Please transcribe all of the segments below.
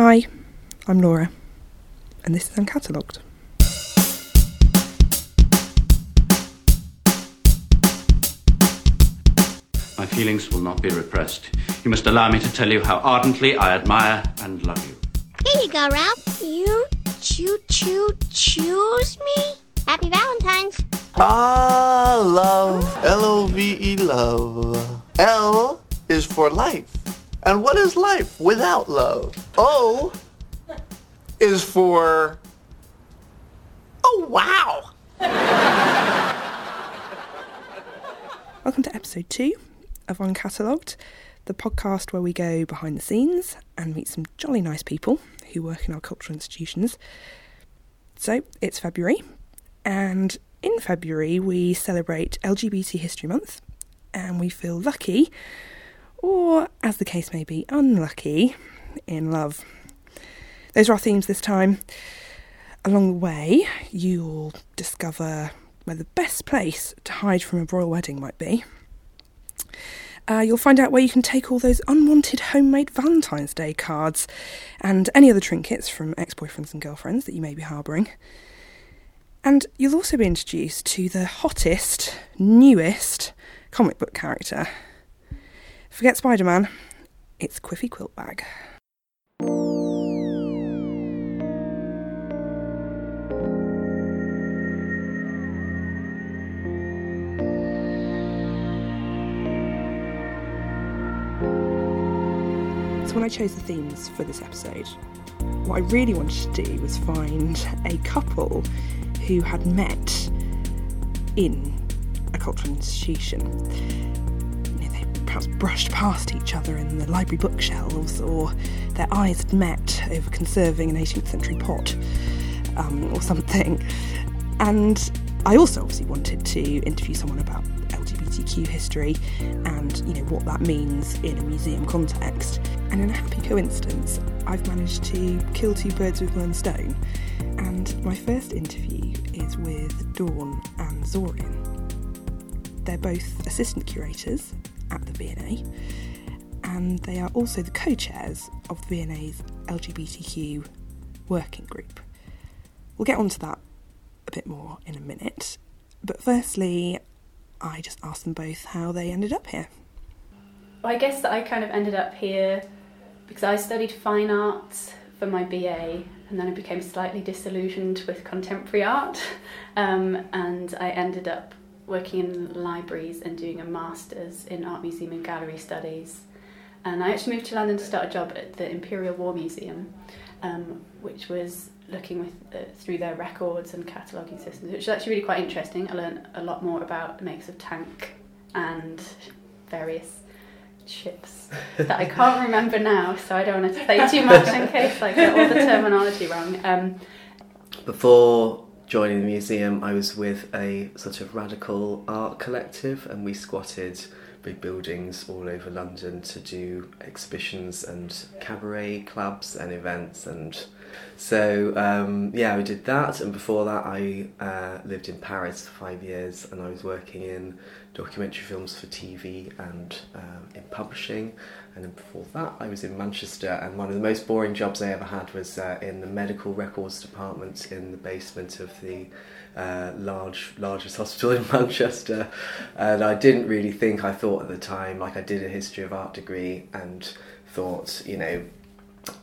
Hi, I'm Laura, and this is Uncatalogued. My feelings will not be repressed. You must allow me to tell you how ardently I admire and love you. Here you go, Ralph. You choo choo choose me? Happy Valentine's. Ah, love. L O V E, love. L is for life. And what is life without love? O is for. Oh, wow. Welcome to episode two of Uncatalogued, the podcast where we go behind the scenes and meet some jolly nice people who work in our cultural institutions. So it's February, and in February we celebrate LGBT History Month, and we feel lucky, or as the case may be, unlucky, in love. Those are our themes this time. Along the way, you'll discover where the best place to hide from a royal wedding might be. Uh, you'll find out where you can take all those unwanted homemade Valentine's Day cards and any other trinkets from ex boyfriends and girlfriends that you may be harbouring. And you'll also be introduced to the hottest, newest comic book character. Forget Spider Man, it's Quiffy Quiltbag. So, when I chose the themes for this episode, what I really wanted to do was find a couple who had met in a cultural institution. Perhaps brushed past each other in the library bookshelves, or their eyes had met over conserving an 18th century pot, um, or something. And I also obviously wanted to interview someone about LGBTQ history and you know what that means in a museum context. And in a happy coincidence, I've managed to kill two birds with one stone. And my first interview is with Dawn and Zorian. They're both assistant curators at the V&A, and they are also the co-chairs of the V&A's LGBTQ working group. We'll get onto that a bit more in a minute. But firstly, I just asked them both how they ended up here. Well, I guess that I kind of ended up here because I studied fine arts for my BA and then I became slightly disillusioned with contemporary art um, and I ended up working in libraries and doing a master's in art museum and gallery studies. And I actually moved to London to start a job at the Imperial War Museum, um, which was looking with uh, through their records and cataloguing systems, which was actually really quite interesting. I learned a lot more about the makes of tank and various ships that I can't remember now, so I don't want to say too much in case I get all the terminology wrong. Um, Before joining the museum, I was with a sort of radical art collective, and we squatted big buildings all over London to do exhibitions and cabaret clubs and events and so um, yeah we did that and before that I uh, lived in Paris for five years and I was working in documentary films for TV and um, in publishing and then before that I was in Manchester and one of the most boring jobs I ever had was uh, in the medical records department in the basement of the uh, large largest hospital in Manchester. And I didn't really think I thought at the time like I did a history of art degree and thought you know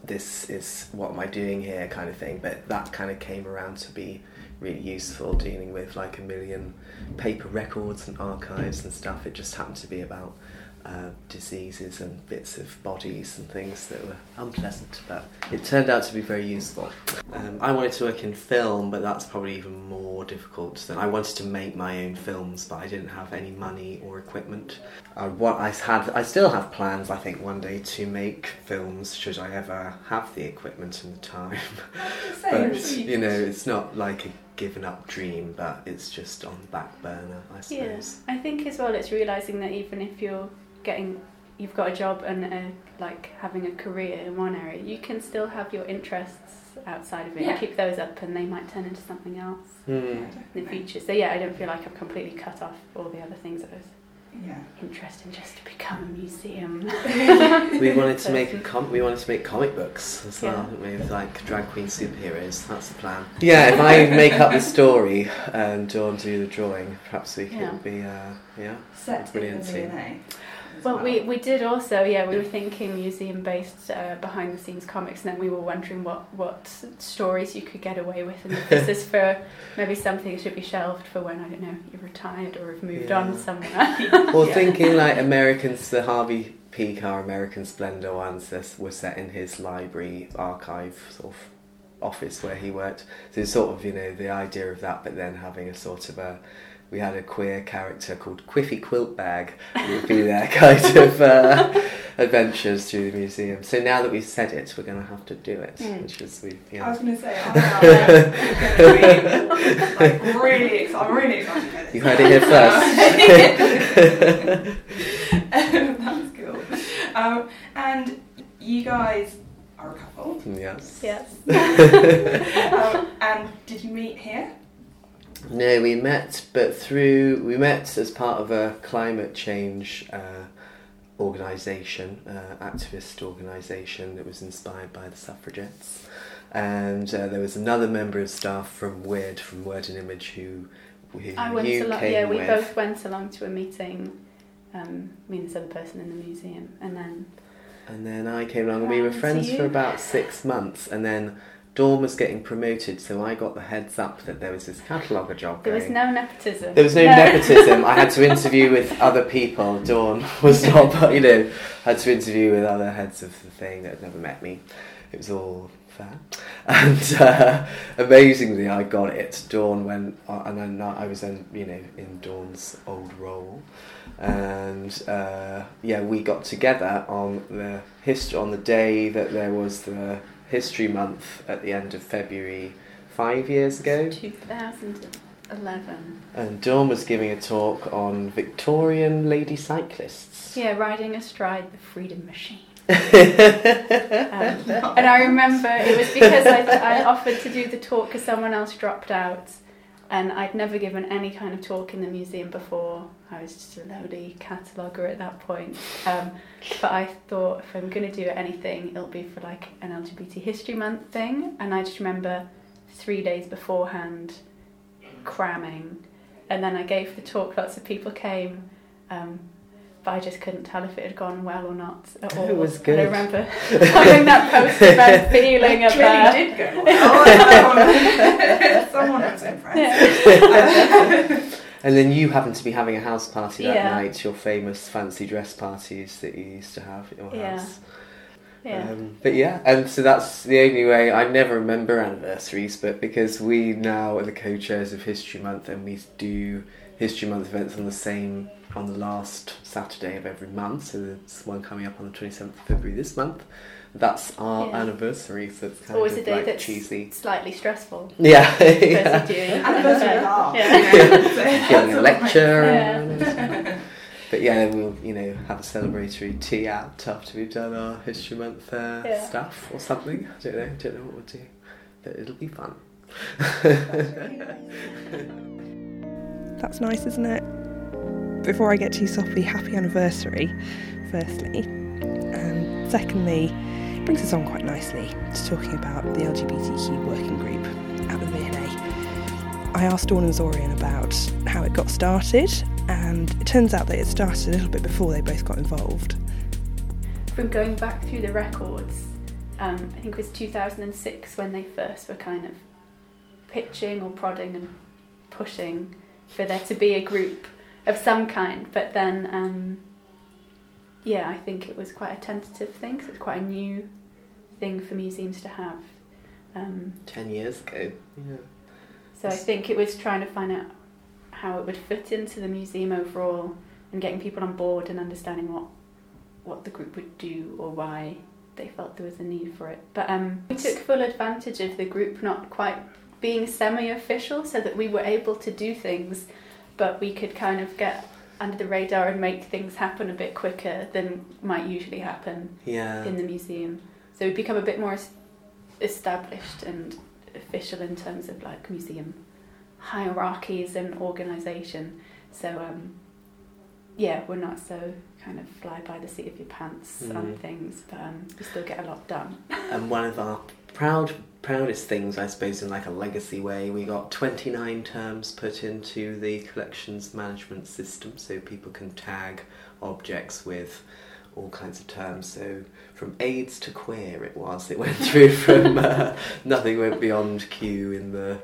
this is what am I doing here kind of thing. But that kind of came around to be really useful dealing with like a million paper records and archives and stuff. It just happened to be about uh, diseases and bits of bodies and things that were unpleasant, but it turned out to be very useful. Um, I wanted to work in film, but that's probably even more difficult. Than I wanted to make my own films, but I didn't have any money or equipment. I, what I had, I still have plans. I think one day to make films, should I ever have the equipment and the time. but you know, it's not like a given up dream, but it's just on the back burner, I suppose. Yeah, I think as well it's realizing that even if you're getting you've got a job and a, like having a career in one area, you can still have your interests outside of it. Yeah. and Keep those up, and they might turn into something else Hmm. in the future. So yeah, I don't feel like I've completely cut off all the other things that I was Yeah. interesting just to become a museum. we wanted to make a person. com- we wanted to make comic books as well, Yeah. With like drag queen superheroes. That's the plan. Yeah, if I make up the story and Dawn do the drawing, perhaps we could Yeah. be uh, yeah. Set Brilliant in team. the V&A. as Well, we, we did also, yeah, we were thinking museum based uh, behind the scenes comics, and then we were wondering what, what stories you could get away with. And if this is for maybe something that should be shelved for when, I don't know, you're retired or have moved on somewhere. Well, Yeah. thinking like Americans, the Harvey Pekar American Splendor ones this were set in his library archive sort of office where he worked. So it's sort of you know the idea of that, but then having a sort of a we had a queer character called Quiffy Quiltbag who would be their kind of uh, adventures through the museum. So now that we've said it, we're going to have to do it, Mm. which is we I was going to say, I'm now, like, really excited. I'm really excited about this. You heard it here first. That's cool. Um, and you guys are a couple. yes. yes. Um, and did you meet here? No, we met, but through we met as part of a climate change uh, organisation, uh, activist organisation that was inspired by the suffragettes, and uh, there was another member of staff from Weird, from Word and Image, who, who I went you along, yeah, we with. both went along to a meeting, um, me and this other person in the museum, and then And then I came along and we were friends for about six months. And then Dawn was getting promoted, so I got the heads up that there was this cataloguer job there was no nepotism. There was no, nepotism. I had to interview with other people. Dawn was not, but you know, I had to interview with other heads of the thing that had never met me. It was all fair. And uh, amazingly, I got it. Dawn went, uh, and then I was then, you know, in Dawn's old role. And uh, yeah, we got together on the history on the day that there was the History Month at the end of February, five years ago. 2011. And Dawn was giving a talk on Victorian lady cyclists. Yeah, riding astride the freedom machine. Um, and I remember it was because I, I offered to do the talk because someone else dropped out, and I'd never given any kind of talk in the museum before. I was just a lowly cataloguer at that point. Um, but I thought if I'm going to do anything, it'll be for like an LGBT History Month thing. And I just remember three days beforehand cramming, and then I gave the talk. Lots of people came. Um, but I just couldn't tell if it had gone well or not at all. It was good. I remember having that post-event feeling of really did go well. Someone was impressed. And then you happened to be having a house party that Yeah. night, your famous fancy dress parties that you used to have at your Yeah. house. yeah. Um, but yeah, and so that's the only way I never remember anniversaries, but because we now are the co-chairs of History Month and we do History Month events on the same on the last Saturday of every month. So there's one coming up on the 27th of February this month. That's our Yeah. anniversary, so it's It's kind always of a day like that's cheesy. slightly stressful. Yeah, yeah. doing Anniversary event. laugh. Yeah. Getting a lecture. Yeah. But yeah, then we'll you know have a celebratory tea out after we've done our History Month uh, Yeah. stuff or something. I don't know. Don't know what we'll do, but it'll be fun. That's nice, isn't it? Before I get too soppy, happy anniversary, firstly. And secondly, it brings us on quite nicely to talking about the LGBTQ working group at the V&A. I asked Dawn and Zorian about how it got started, and it turns out that it started a little bit before they both got involved. From going back through the records, um, I think it was 2006 when they first were kind of pitching or prodding and pushing for there to be a group of some kind. But then, um, yeah, I think it was quite a tentative thing. So it's quite a new thing for museums to have. Um, Ten years ago. Yeah. So I think it was trying to find out how it would fit into the museum overall and getting people on board and understanding what what the group would do or why they felt there was a need for it. But um, we took full advantage of the group not quite being semi-official so that we were able to do things but we could kind of get under the radar and make things happen a bit quicker than might usually happen Yeah. in the museum. So we've become a bit more established and official in terms of like museum hierarchies and organisation. So um, yeah, we're not so kind of fly by the seat of your pants on Mm. things, but um, we still get a lot done. And one of our proud proudest things, I suppose, in like a legacy way, we got 29 terms put into the collections management system, so people can tag objects with all kinds of terms. So from AIDS to queer, it was. It went through from uh, nothing went beyond Q in the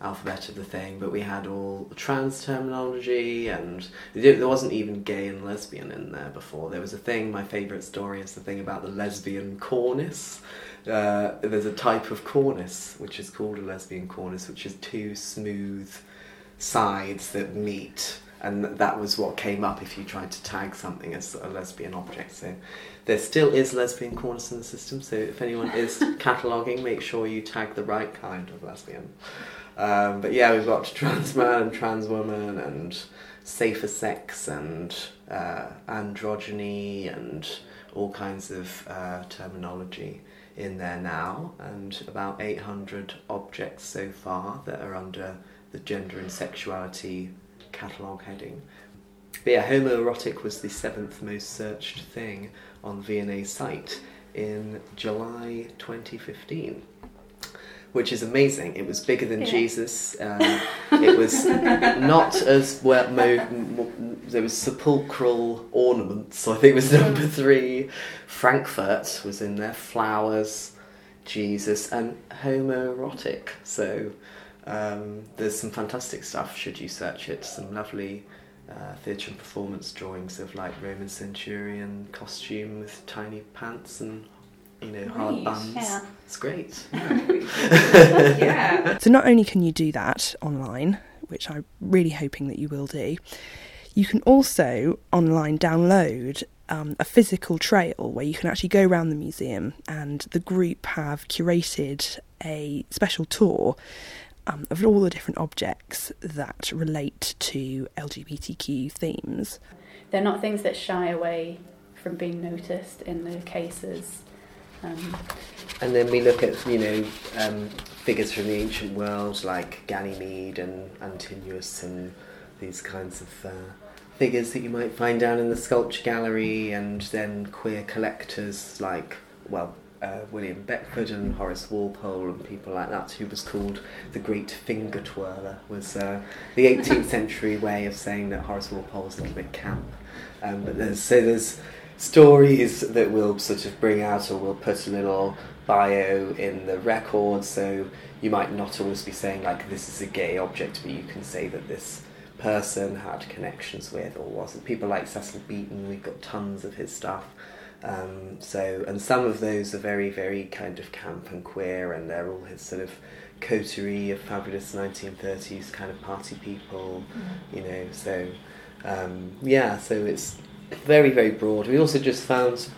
alphabet of the thing, but we had all trans terminology, and there wasn't even gay and lesbian in there before. There was a thing. My favourite story is the thing about the lesbian cornice. Uh, there's a type of cornice which is called a lesbian cornice, which is two smooth sides that meet, and that was what came up if you tried to tag something as a lesbian object. So there still is lesbian cornice in the system. So if anyone is cataloguing, make sure you tag the right kind of lesbian. Um, but yeah, we've got trans man and trans woman and safer sex and uh, androgyny and all kinds of uh, terminology in there now, and about 800 objects so far that are under the gender and sexuality catalogue heading. But yeah, homoerotic was the seventh most searched thing on V&A's site in July 2015 which is amazing. It was bigger than Yeah. Jesus. Uh, it was not as well. Mo- mo- there was sepulchral ornaments. So I think it was number three. Frankfurt was in there. Flowers, Jesus, and homoerotic. So um, there's some fantastic stuff. Should you search it? Some lovely. Uh, theatre and performance drawings of like Roman centurion costume with tiny pants and you know hard Right, buns. yeah. It's great. yeah. So not only can you do that online, which I'm really hoping that you will do, you can also online download um, a physical trail where you can actually go around the museum, and the group have curated a special tour um, of all the different objects that relate to LGBTQ themes. They're not things that shy away from being noticed in the cases. Um, And then we look at, you know, um, figures from the ancient world like Ganymede and Antinous and these kinds of uh, figures that you might find down in the sculpture gallery, and then queer collectors like, well, uh, William Beckford and Horace Walpole and people like that, who was called the Great Finger Twirler, was uh, the 18th century way of saying that Horace Walpole was a little bit camp. Um, but there's, so there's stories that we'll sort of bring out or we'll put a little bio in the record so you might not always be saying like this is a gay object but you can say that this person had connections with or wasn't. People like Cecil Beaton we've got tons of his stuff. Um, so and some of those are very very kind of camp and queer and they're all his sort of coterie of fabulous 1930s kind of party people you know so um, yeah so it's very very broad. We also just found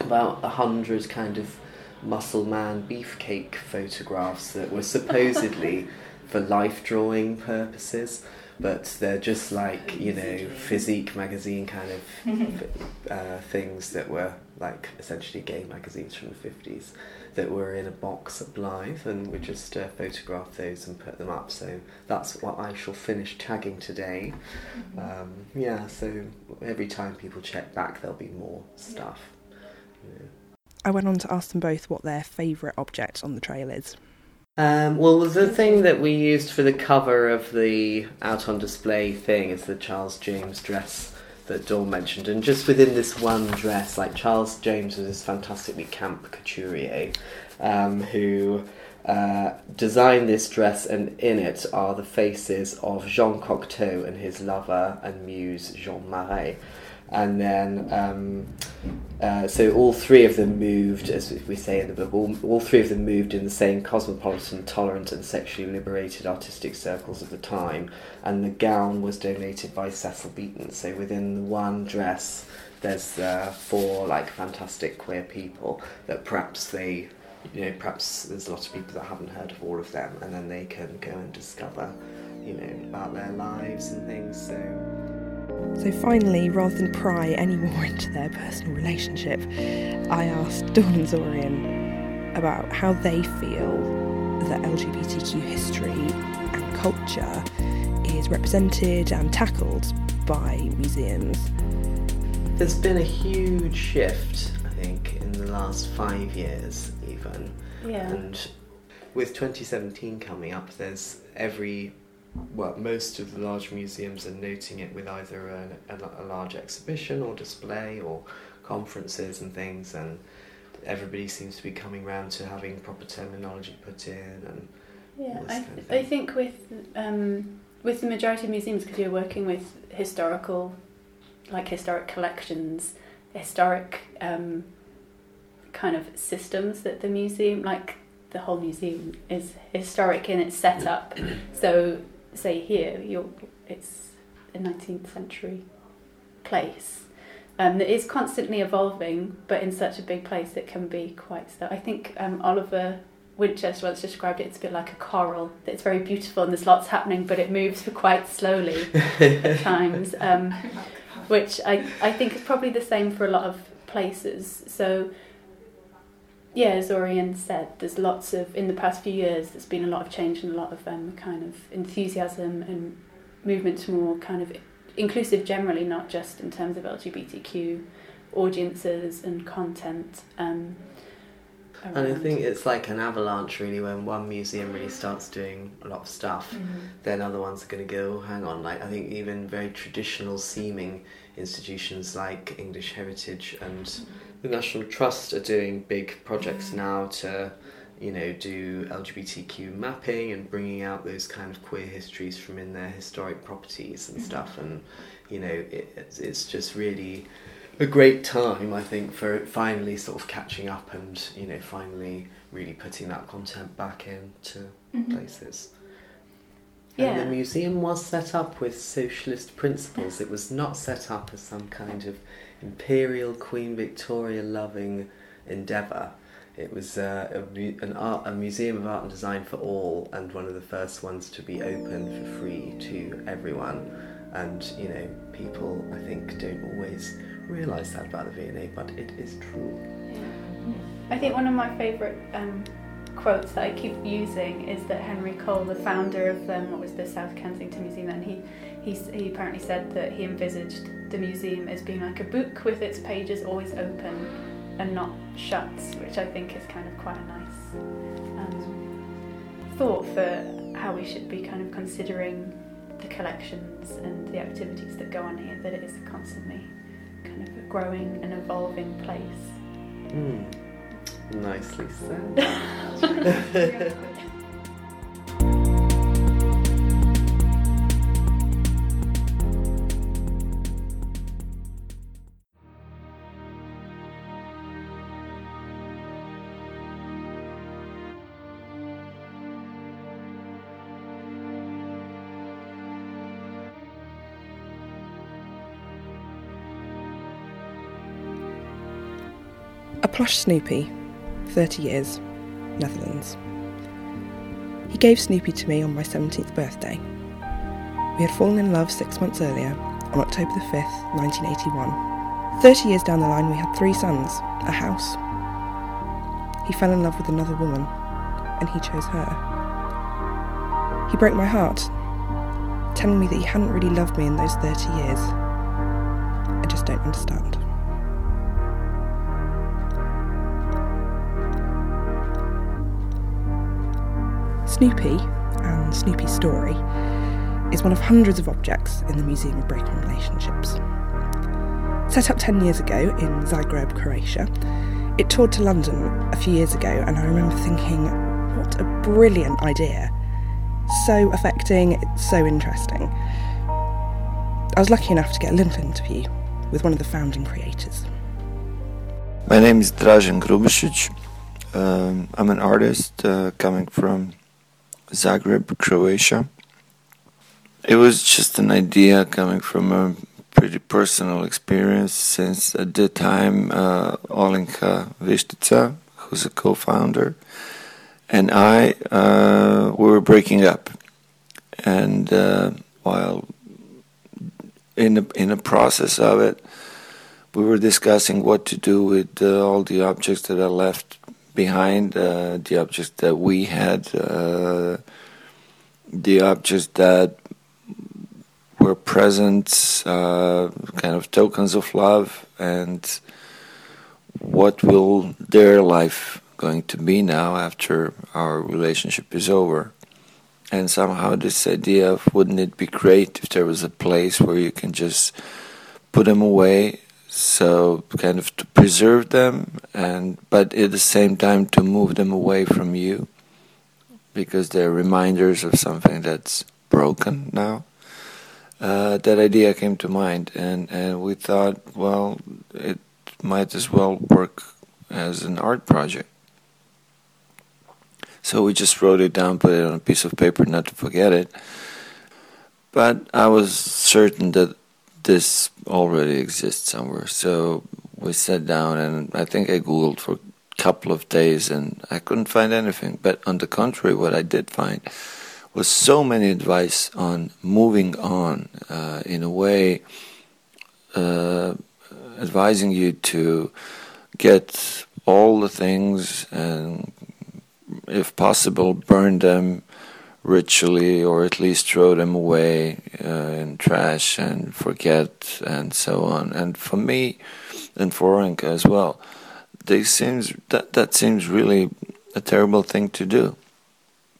about a hundred kind of muscle man beefcake photographs that were supposedly for life drawing purposes but they're just like you know physique magazine kind of uh, things that were like essentially gay magazines from the 50s that were in a box at Blythe and we just uh, photographed those and put them up. So that's what I shall finish tagging today. Um, yeah so every time people check back there'll be more stuff. Yeah. I went on to ask them both what their favourite object on the trail is. Um, well, the thing that we used for the cover of the out on display thing is the Charles James dress that Dawn mentioned, and just within this one dress, like Charles James was this fantastically camp couturier um, who uh, designed this dress, and in it are the faces of Jean Cocteau and his lover and muse Jean Marais. And then, um, uh, so all three of them moved, as we say in the book, all, all three of them moved in the same cosmopolitan, tolerant, and sexually liberated artistic circles of the time. And the gown was donated by Cecil Beaton. So within the one dress, there's uh, four like fantastic queer people that perhaps they, you know, perhaps there's a lot of people that haven't heard of all of them, and then they can go and discover, you know, about their lives and things. So. So finally, rather than pry any more into their personal relationship, I asked Dawn and Zorian about how they feel that LGBTQ history and culture is represented and tackled by museums. there's been a huge shift, I think, in the last five years. Yeah. And with 2017 coming up, there's every, well, most of the large museums are noting it with either a, a, a large exhibition or display or conferences and things, and everybody seems to be coming round to having proper terminology put in and Yeah, I, of I think with um, with the majority of museums, because you're working with historical, like historic collections, historic um, kind of systems that the museum, like the whole museum, is historic in its setup. so, say here, you're it's a 19th century place. Um, that is constantly evolving, but in such a big place, it can be quite so. I think um, Oliver Winchester once described it, it's a bit like a coral. It's very beautiful and there's lots happening, but it moves quite slowly at times, um, which I, I think is probably the same for a lot of places. So, yeah, as Zorian said, there's lots of, in the past few years, there's been a lot of change and a lot of um, kind of enthusiasm and movement to more kind of inclusive generally, not just in terms of LGBTQ audiences and content. Um, And I think it's like an avalanche, really, when one museum really starts doing a lot of stuff, then other ones are going to go, "Oh, hang on, like, I think even very traditional seeming institutions like English Heritage and the National Trust are doing big projects now to, you know, do LGBTQ mapping and bringing out those kind of queer histories from in their historic properties and mm-hmm. stuff. And, you know, it, it's, it's just really a great time, I think, for finally sort of catching up and you know finally really putting that content back into mm-hmm. places. And Yeah. the museum was set up with socialist principles. It was not set up as some kind of imperial Queen Victoria loving endeavour. It was uh, a, an art, a museum of art and design for all, and one of the first ones to be open for free to everyone. And you know, people I think don't always realise that about the V&A, but it is true. I think one of my favourite um, quotes that I keep using is that Henry Cole, the founder of um, what was the South Kensington Museum, and he, he he apparently said that he envisaged the museum as being like a book with its pages always open and not shut, which I think is kind of quite a nice um, thought for how we should be kind of considering the collections and the activities that go on here. That it is a constantly kind of a growing and evolving place. Hmm. Nicely said. plush Snoopy, 30 years, Netherlands. He gave Snoopy to me on my 17th birthday. We had fallen in love six months earlier, on October the 5th, 1981. 30 years down the line, we had three sons, a house. He fell in love with another woman, and he chose her. He broke my heart, telling me that he hadn't really loved me in those 30 years. I just don't understand. Snoopy and Snoopy's story is one of hundreds of objects in the Museum of Broken Relationships. Set up 10 years ago in Zagreb, Croatia, it toured to London a few years ago, and I remember thinking, what a brilliant idea! So affecting, it's so interesting. I was lucky enough to get a little interview with one of the founding creators. My name is Dražen Grubišić. Um, I'm an artist uh, coming from Zagreb, Croatia. It was just an idea coming from a pretty personal experience since at the time uh, Vištica, who's a co-founder, and I uh, we were breaking up, and uh, while in the in the process of it, we were discussing what to do with uh, all the objects that are left behind, uh, the objects that we had, uh, the objects that were presents, uh, kind of tokens of love, and what will their life going to be now after our relationship is over? And somehow this idea of wouldn't it be great if there was a place where you can just put them away so kind of to preserve them and but at the same time to move them away from you because they're reminders of something that's broken now. Uh, that idea came to mind and and we thought well it might as well work as an art project. So we just wrote it down put it on a piece of paper not to forget it. But i was certain that this already exists somewhere. So we sat down and I think I googled for a couple of days and I couldn't find anything. But on the contrary, what I did find was so many advice on moving on uh, in a way, uh, advising you to get all the things and, if possible, burn them ritually or at least throw them away uh, in trash and forget and so on. And for me, and for Olinka as well, they seems that that seems really a terrible thing to do.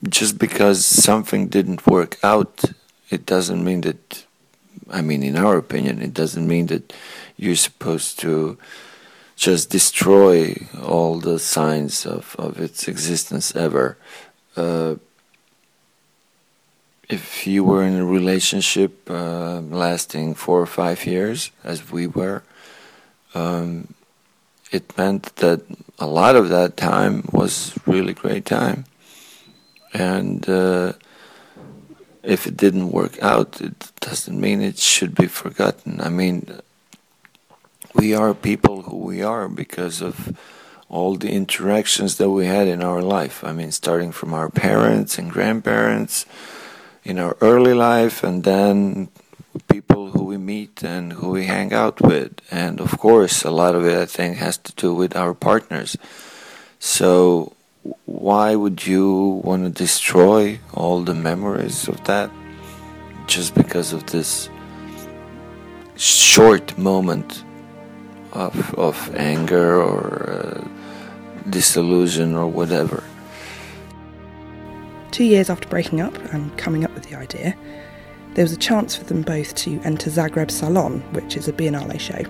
Just because something didn't work out, it doesn't mean that. I mean, in our opinion, it doesn't mean that you're supposed to just destroy all the signs of, of its existence ever. Uh, if you were in a relationship uh, lasting four or five years, as we were, um, it meant that a lot of that time was really great time. And uh, if it didn't work out, it doesn't mean it should be forgotten. I mean, we are people who we are because of all the interactions that we had in our life. I mean, starting from our parents and grandparents in our early life and then people who we meet and who we hang out with. And of course, a lot of it I think has to do with our partners. So, why would you want to destroy all the memories of that just because of this short moment of, of anger or uh, disillusion or whatever? Two years after breaking up and coming up with the idea, there was a chance for them both to enter Zagreb Salon, which is a Biennale show.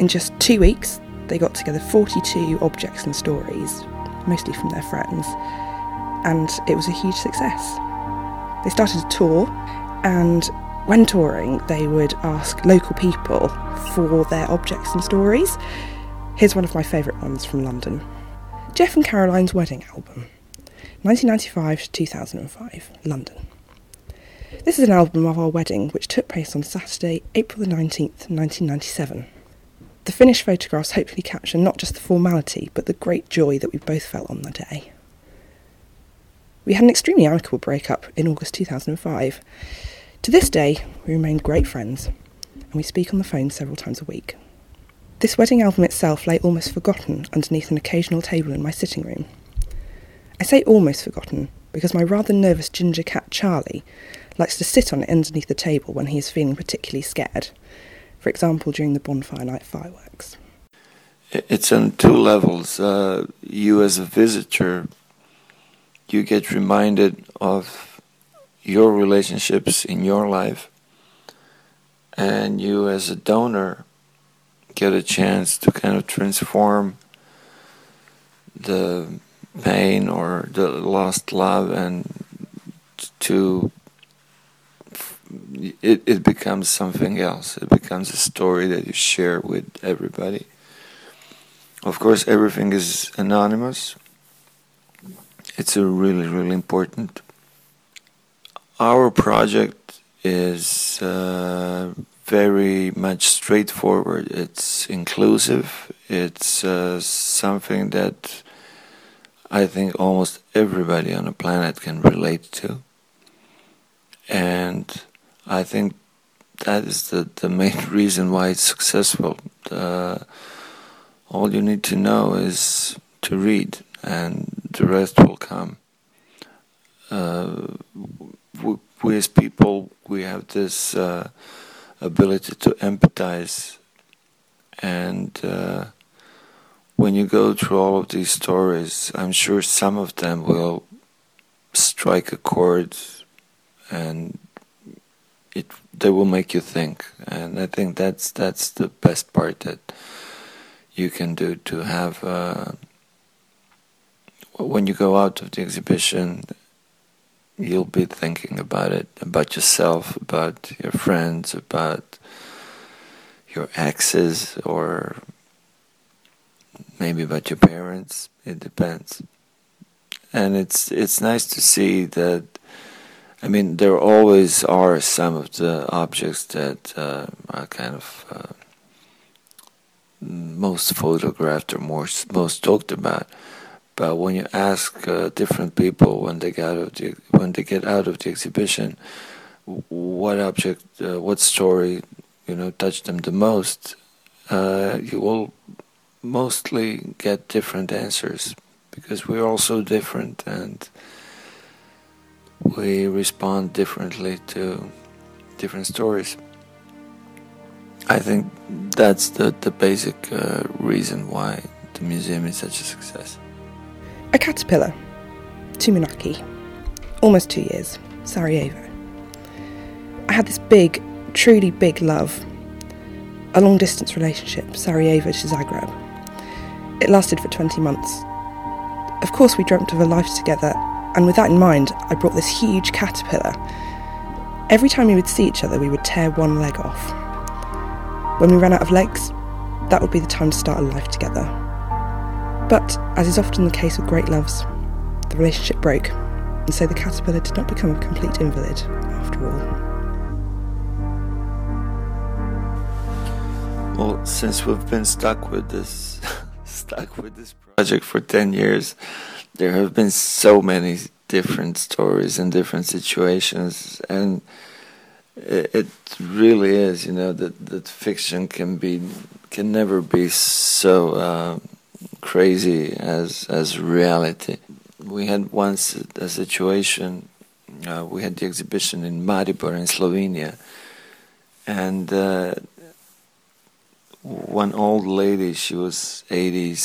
In just two weeks, they got together 42 objects and stories, mostly from their friends, and it was a huge success. They started a tour, and when touring, they would ask local people for their objects and stories. Here's one of my favourite ones from London Jeff and Caroline's wedding album. 1995 to 2005, London. This is an album of our wedding, which took place on Saturday, April the 19th, 1997. The finished photographs hopefully capture not just the formality, but the great joy that we both felt on the day. We had an extremely amicable breakup in August 2005. To this day, we remain great friends, and we speak on the phone several times a week. This wedding album itself lay almost forgotten underneath an occasional table in my sitting room. I say almost forgotten because my rather nervous ginger cat Charlie likes to sit on it underneath the table when he is feeling particularly scared, for example during the bonfire night fireworks. It's on two levels. Uh, you, as a visitor, you get reminded of your relationships in your life, and you, as a donor, get a chance to kind of transform the pain or the lost love and to it, it becomes something else. It becomes a story that you share with everybody. Of course everything is anonymous. It's a really really important. Our project is uh, very much straightforward. It's inclusive. It's uh, something that I think almost everybody on the planet can relate to. And I think that is the, the main reason why it's successful. Uh, all you need to know is to read, and the rest will come. uh, we, we, as people, we have this uh, ability to empathize, and uh, when you go through all of these stories, I'm sure some of them will strike a chord, and it they will make you think. And I think that's that's the best part that you can do to have. Uh, when you go out of the exhibition, you'll be thinking about it, about yourself, about your friends, about your exes, or maybe about your parents. It depends. And it's it's nice to see that. I mean, there always are some of the objects that uh, are kind of uh, most photographed or most most talked about. But when you ask uh, different people when they get out of the when they get out of the exhibition, what object, uh, what story, you know, touched them the most, uh, you will mostly get different answers because we're all so different and we respond differently to different stories. I think that's the, the basic uh, reason why the museum is such a success. A caterpillar, Tumanaki, almost two years, Sarajevo. I had this big, truly big love, a long distance relationship, Sarajevo to Zagreb. It lasted for 20 months. Of course, we dreamt of a life together, and with that in mind, I brought this huge caterpillar. Every time we would see each other, we would tear one leg off. When we ran out of legs, that would be the time to start a life together. But, as is often the case with great loves, the relationship broke, and so the caterpillar did not become a complete invalid after all. Well, since we've been stuck with this stuck with this project for 10 years, there have been so many different stories and different situations and it, really is, you know, that that fiction can be can never be so uh, crazy as as reality. We had once a situation. Uh, we had the exhibition in Maribor in Slovenia, and uh, one old lady, she was 80,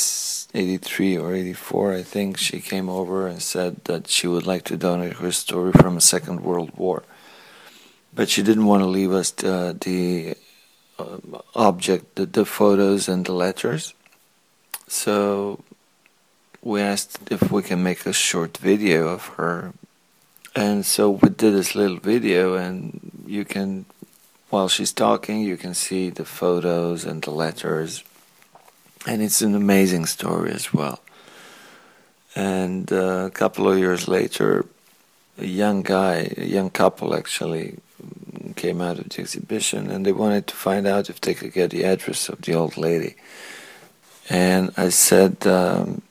83 or 84, I think, she came over and said that she would like to donate her story from a Second World War but she didn't want to leave us the, the uh, object, the, the photos and the letters. So we asked if we can make a short video of her. And so we did this little video, and you can, while she's talking, you can see the photos and the letters. And it's an amazing story as well. And uh, a couple of years later, a young guy, a young couple actually, came out of the exhibition and they wanted to find out if they could get the address of the old lady. And I said, um,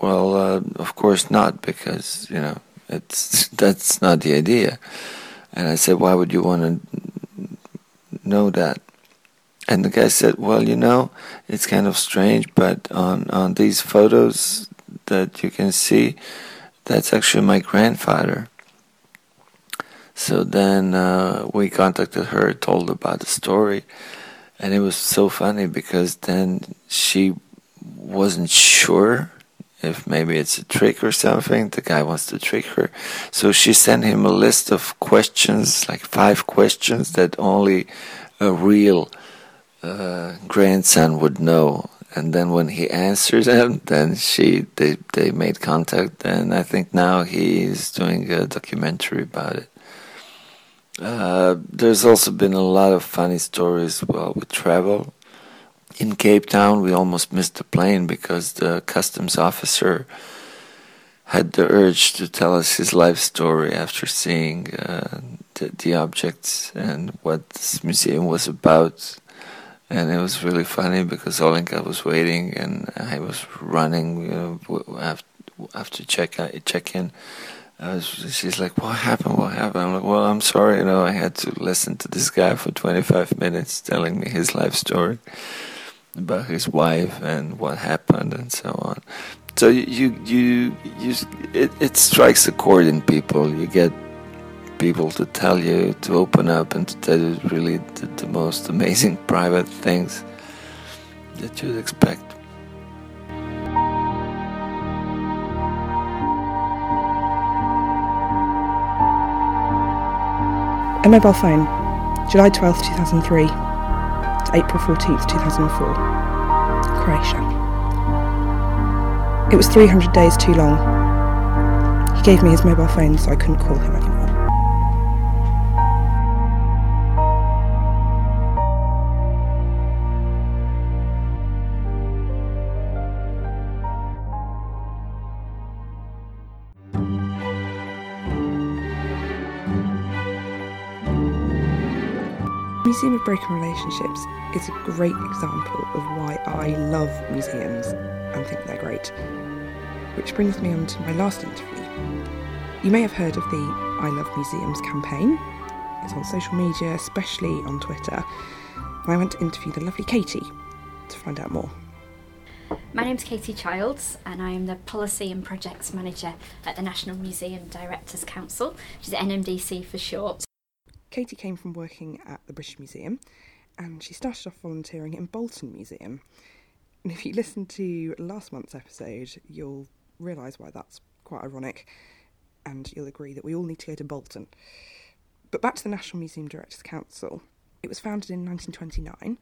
well, uh, of course not, because, you know, it's that's not the idea. And I said, why would you want to know that? And the guy said, well, you know, it's kind of strange, but on, on these photos that you can see, that's actually my grandfather. So then uh, we contacted her, told about the story, and it was so funny because then she wasn't sure if maybe it's a trick or something. The guy wants to trick her. So she sent him a list of questions, like five questions that only a real uh, grandson would know. And then when he answered them, then she they they made contact, and I think now he's doing a documentary about it. Uh, there's also been a lot of funny stories while we travel. In Cape Town, we almost missed the plane because the customs officer had the urge to tell us his life story after seeing uh, the, the, objects and what this museum was about. And it was really funny because Olinka was waiting and I was running you know, after, after check check in was, she's like, "What happened? What happened?" I'm like, "Well, I'm sorry. You know, I had to listen to this guy for 25 minutes telling me his life story about his wife and what happened and so on." so you you you it, it strikes a chord in people. You get people to tell you to open up and to tell you really the, the most amazing private things that you'd expect. A mobile phone, July 12th, 2003 to April 14th, 2004. Croatia. It was 300 days too long. He gave me his mobile phone so I couldn't call him anymore. Museum of Broken Relationships is a great example of why I love museums and think they're great. Which brings me on to my last interview. You may have heard of the I Love Museums campaign. It's on social media, especially on Twitter. I went to interview the lovely Katie to find out more. My name's Katie Childs, and I am the Policy and Projects Manager at the National Museum Directors Council, which is NMDC for short. Katie came from working at the British Museum and she started off volunteering in Bolton Museum. And if you listen to last month's episode, you'll realise why that's quite ironic and you'll agree that we all need to go to Bolton. But back to the National Museum Directors Council. It was founded in 1929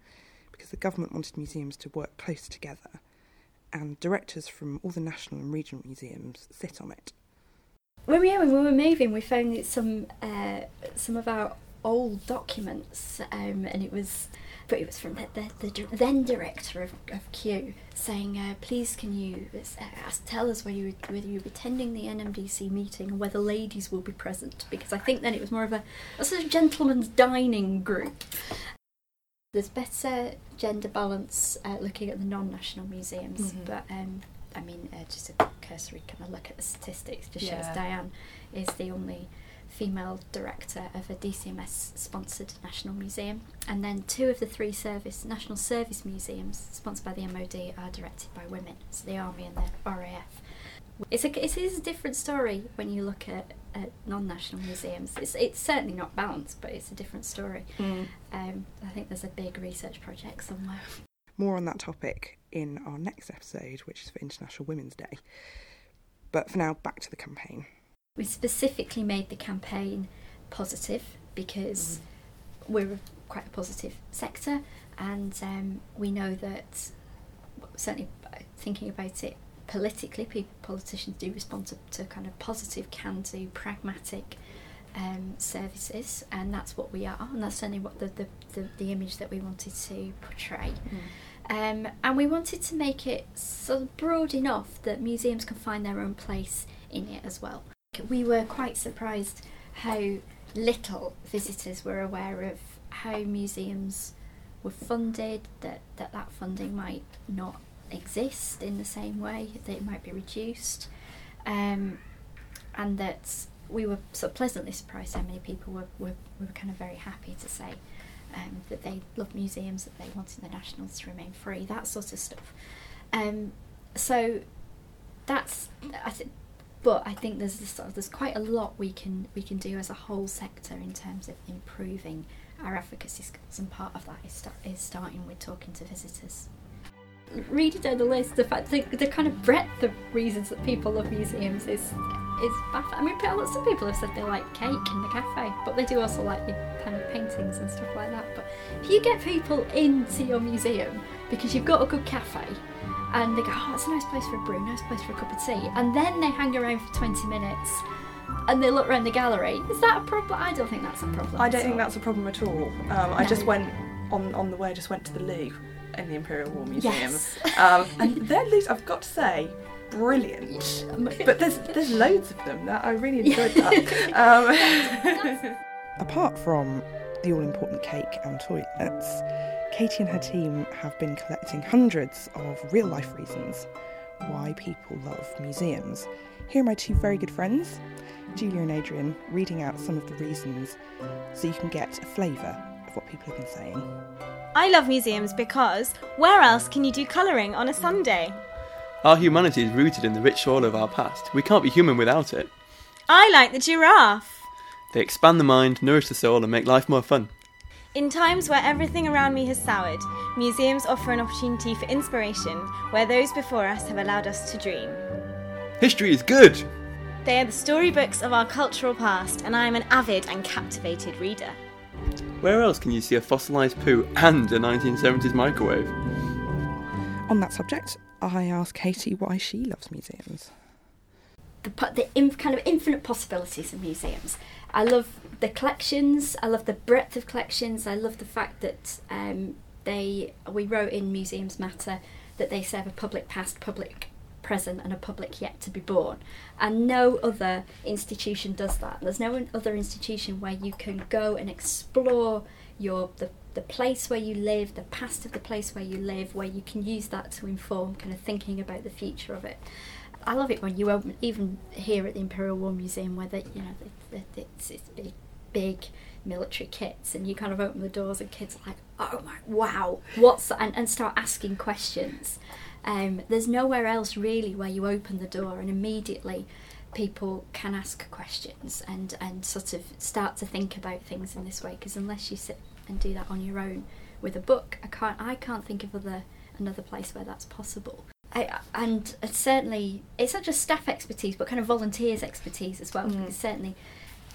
because the government wanted museums to work close together, and directors from all the national and regional museums sit on it. When we, yeah, when we were moving, we found some uh, some of our old documents, um, and it was, but it was from the, the, the then director of, of Kew saying, uh, "Please, can you uh, ask, tell us whether you whether you're attending the NMDC meeting and whether ladies will be present?" Because I think then it was more of a, a sort of gentleman's dining group. There's better gender balance uh, looking at the non-national museums, Mhm. but um, I mean, uh, just a cursory kind of look at the statistics just shows Yeah. Diane is the only female director of a DCMS sponsored national museum, and then two of the three service national service museums sponsored by the MOD are directed by women, so the Army and the RAF. It's a it is a different story when you look at, at non-national museums. It's it's certainly not balanced, but it's a different story. Um, I think there's a big research project somewhere. More on that topic in our next episode, which is for International Women's Day. But for now, back to the campaign. We specifically made the campaign positive because we're quite a positive sector, and um, we know that certainly thinking about it politically, people, politicians do respond to, to kind of positive, can-do, pragmatic um, services, and that's what we are, and that's certainly what the the, the, the image that we wanted to portray. Um, and we wanted to make it broad enough that museums can find their own place in it as well. We were quite surprised how little visitors were aware of how museums were funded, that that, that funding might not exist in the same way, that it might be reduced, um, and that we were of pleasantly surprised how many people were, were, were kind of very happy to say um, that they love museums, that they wanted the nationals to remain free, that sort of stuff. Um, so that's I think, but I think there's this there's quite a lot we can we can do as a whole sector in terms of improving our advocacy skills, and part of that is is starting with talking to visitors. Reading down the list, the fact the, the kind of breadth of reasons that people love museums is is baffling. I mean, lots of people have said they like cake in the cafe, but they do also like the kind of paintings and stuff like that. But if you get people into your museum because you've got a good cafe, and they go, oh, it's a nice place for a brew, nice place for a cup of tea, and then they hang around for 20 minutes and they look around the gallery, is that a problem? I don't think that's a problem. I don't think that's a problem at all. Um, I just went on on the way. I just went to the Louvre in the Imperial War Museum, Yes. um, and their Louve's, I've got to say, brilliant. But there's there's loads of them. That I really enjoyed that. Um, apart from the all important cake and toilets, Katie and her team have been collecting hundreds of real life reasons why people love museums. Here are my two very good friends, Julia and Adrian, reading out some of the reasons so you can get a flavour of what people have been saying. I love museums because where else can you do colouring on a Sunday? Our humanity is rooted in the rich soil of our past. We can't be human without it. I like the giraffe. They expand the mind, nourish the soul, and make life more fun. In times where everything around me has soured, museums offer an opportunity for inspiration where those before us have allowed us to dream. History is good! They are the storybooks of our cultural past, and I am an avid and captivated reader. Where else can you see a fossilised poo and a 1970s microwave? On that subject, I asked Katie why she loves museums. the, the in, kind of infinite possibilities of museums. I love the collections. I love the breadth of collections. I love the fact that um, they we wrote in Museums Matter that they serve a public past, public present, and a public yet to be born. And no other institution does that. There's no other institution where you can go and explore your the the place where you live, the past of the place where you live, where you can use that to inform kind of thinking about the future of it. I love it when you open, even here at the Imperial War Museum, where they, you know, they, they, it's, it's big, big military kits, and you kind of open the doors, and kids are like, "Oh my, wow, what's that?" and, and start asking questions. Um, there's nowhere else really where you open the door and immediately people can ask questions and and sort of start to think about things in this way. Because unless you sit and do that on your own with a book, I can't I can't think of other another place where that's possible. I, and it's certainly it's not just staff expertise but kind of volunteers expertise as well Mm. because certainly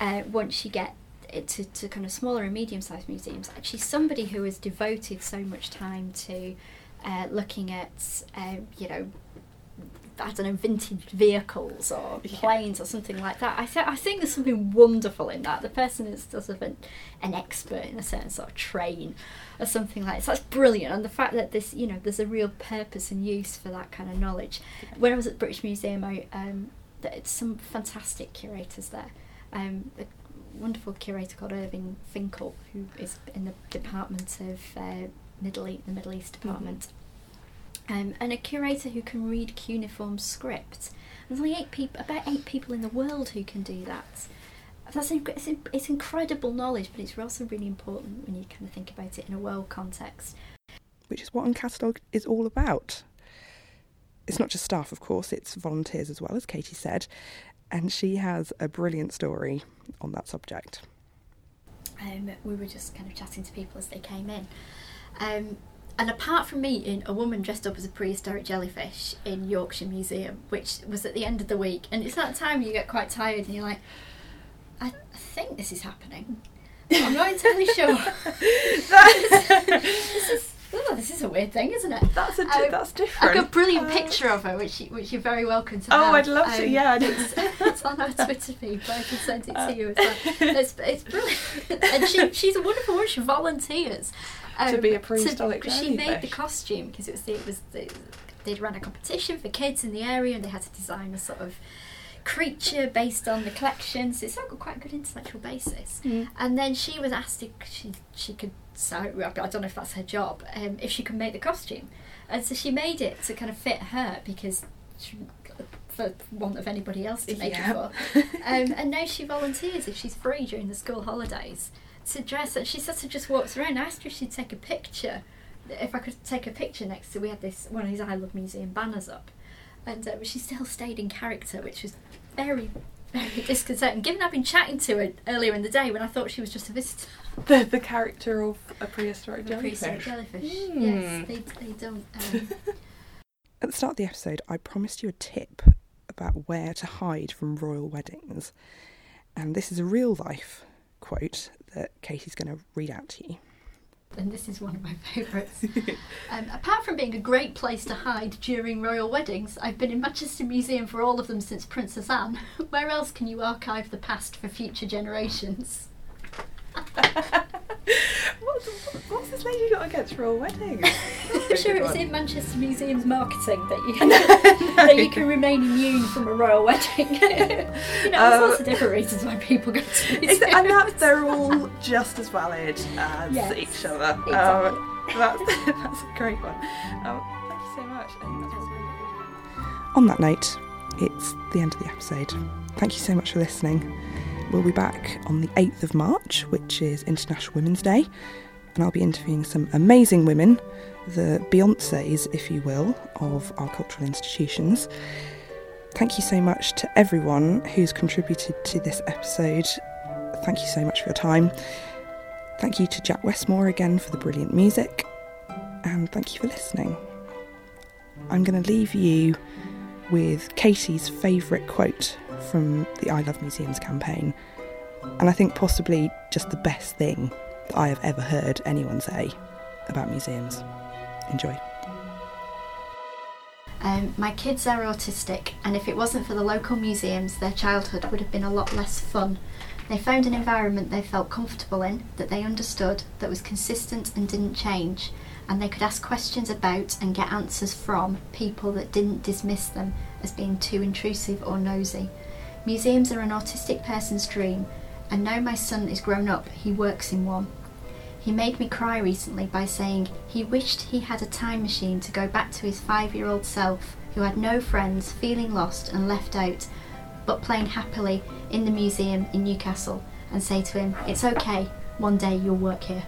uh, once you get it to, to kind of smaller and medium sized museums actually somebody who has devoted so much time to uh, looking at uh, you know I don't know vintage vehicles or planes or something like that I, th- I think there's something wonderful in that the person is sort of an, an expert in a certain sort of train or something like that. So that's brilliant, and the fact that this, you know, there's a real purpose and use for that kind of knowledge. When I was at the British Museum, I um, it's some fantastic curators there. Um, a wonderful curator called Irving Finkel, who is in the department of uh, Middle East, the Middle East department, um, and a curator who can read cuneiform script. There's only eight people, about eight people in the world who can do that. That's inc- it's, in- it's incredible knowledge, but it's also really important when you kind of think about it in a world context. which is what Uncatalogue is all about. It's not just staff, of course, it's volunteers as well, as Katie said, and she has a brilliant story on that subject. Um, we were just kind of chatting to people as they came in. Um, and apart from meeting a woman dressed up as a prehistoric jellyfish in Yorkshire Museum, which was at the end of the week, and it's that time you get quite tired and you're like, I, I think this is happening. I'm not entirely sure. this is oh, this is a weird thing, isn't it? That's a Um, that's I've different. got a brilliant Uh, picture of her, which you, which you're very welcome to. Oh, have. I'd love to, yeah, it's, it's on our Twitter feed, but I can send it Uh. to you as well. It's, it's brilliant, and she, she's a wonderful woman. She volunteers To be a prehistoric She made the costume because it was the, it was the, they'd run a competition for kids in the area, and they had to design a sort of creature based on the collection. So it's got quite a good intellectual basis. Mm. And then she was asked if she she could sew. I don't know if that's her job. Um, if she could make the costume, and so she made it to kind of fit her because. She, for want of anybody else to make Yeah. it for, um, and now she volunteers if she's free during the school holidays to dress. And she sort of just walks around. I asked her if she'd take a picture, if I could take a picture next to. We had this one of these I Love Museum banners up, and uh, she still stayed in character, which was very, very disconcerting. Given I've been chatting to her earlier in the day when I thought she was just a visitor. The, the character of a prehistoric A prehistoric jellyfish. jellyfish. Hmm. Yes, they, they don't. Um, At the start of the episode, I promised you a tip about where to hide from royal weddings. And this is a real life quote that Katie's going to read out to you. and this is one of my favourites. um, apart from being a great place to hide during royal weddings, I've been in Manchester Museum for all of them since Princess Anne. Where else can you archive the past for future generations? What's, what's this lady got against royal weddings? I'm sure it's in Manchester Museum's marketing that you that you can remain immune from a royal wedding. you know, there's Um, lots of different reasons why people go to Is museums. it- and that they're all just as valid as Yes, each other. exactly. Um, that's, that's a great one. Um, thank you so much. I think that's On that note, it's the end of the episode. Thank you so much for listening. We'll be back on the 8th of March, which is International Women's Day, and I'll be interviewing some amazing women the Beyoncés, if you will, of our cultural institutions. Thank you so much to everyone who's contributed to this episode. Thank you so much for your time. Thank you to Jack Westmore again for the brilliant music. And thank you for listening. I'm going to leave you with Katie's favourite quote from the I Love Museums campaign. And I think possibly just the best thing that I have ever heard anyone say about museums. Enjoy. Um, my kids are autistic, and if it wasn't for the local museums, their childhood would have been a lot less fun. They found an environment they felt comfortable in, that they understood, that was consistent and didn't change, and they could ask questions about and get answers from people that didn't dismiss them as being too intrusive or nosy. Museums are an autistic person's dream, and now my son is grown up, he works in one. He made me cry recently by saying he wished he had a time machine to go back to his five year old self who had no friends, feeling lost and left out, but playing happily in the museum in Newcastle and say to him, It's okay, one day you'll work here.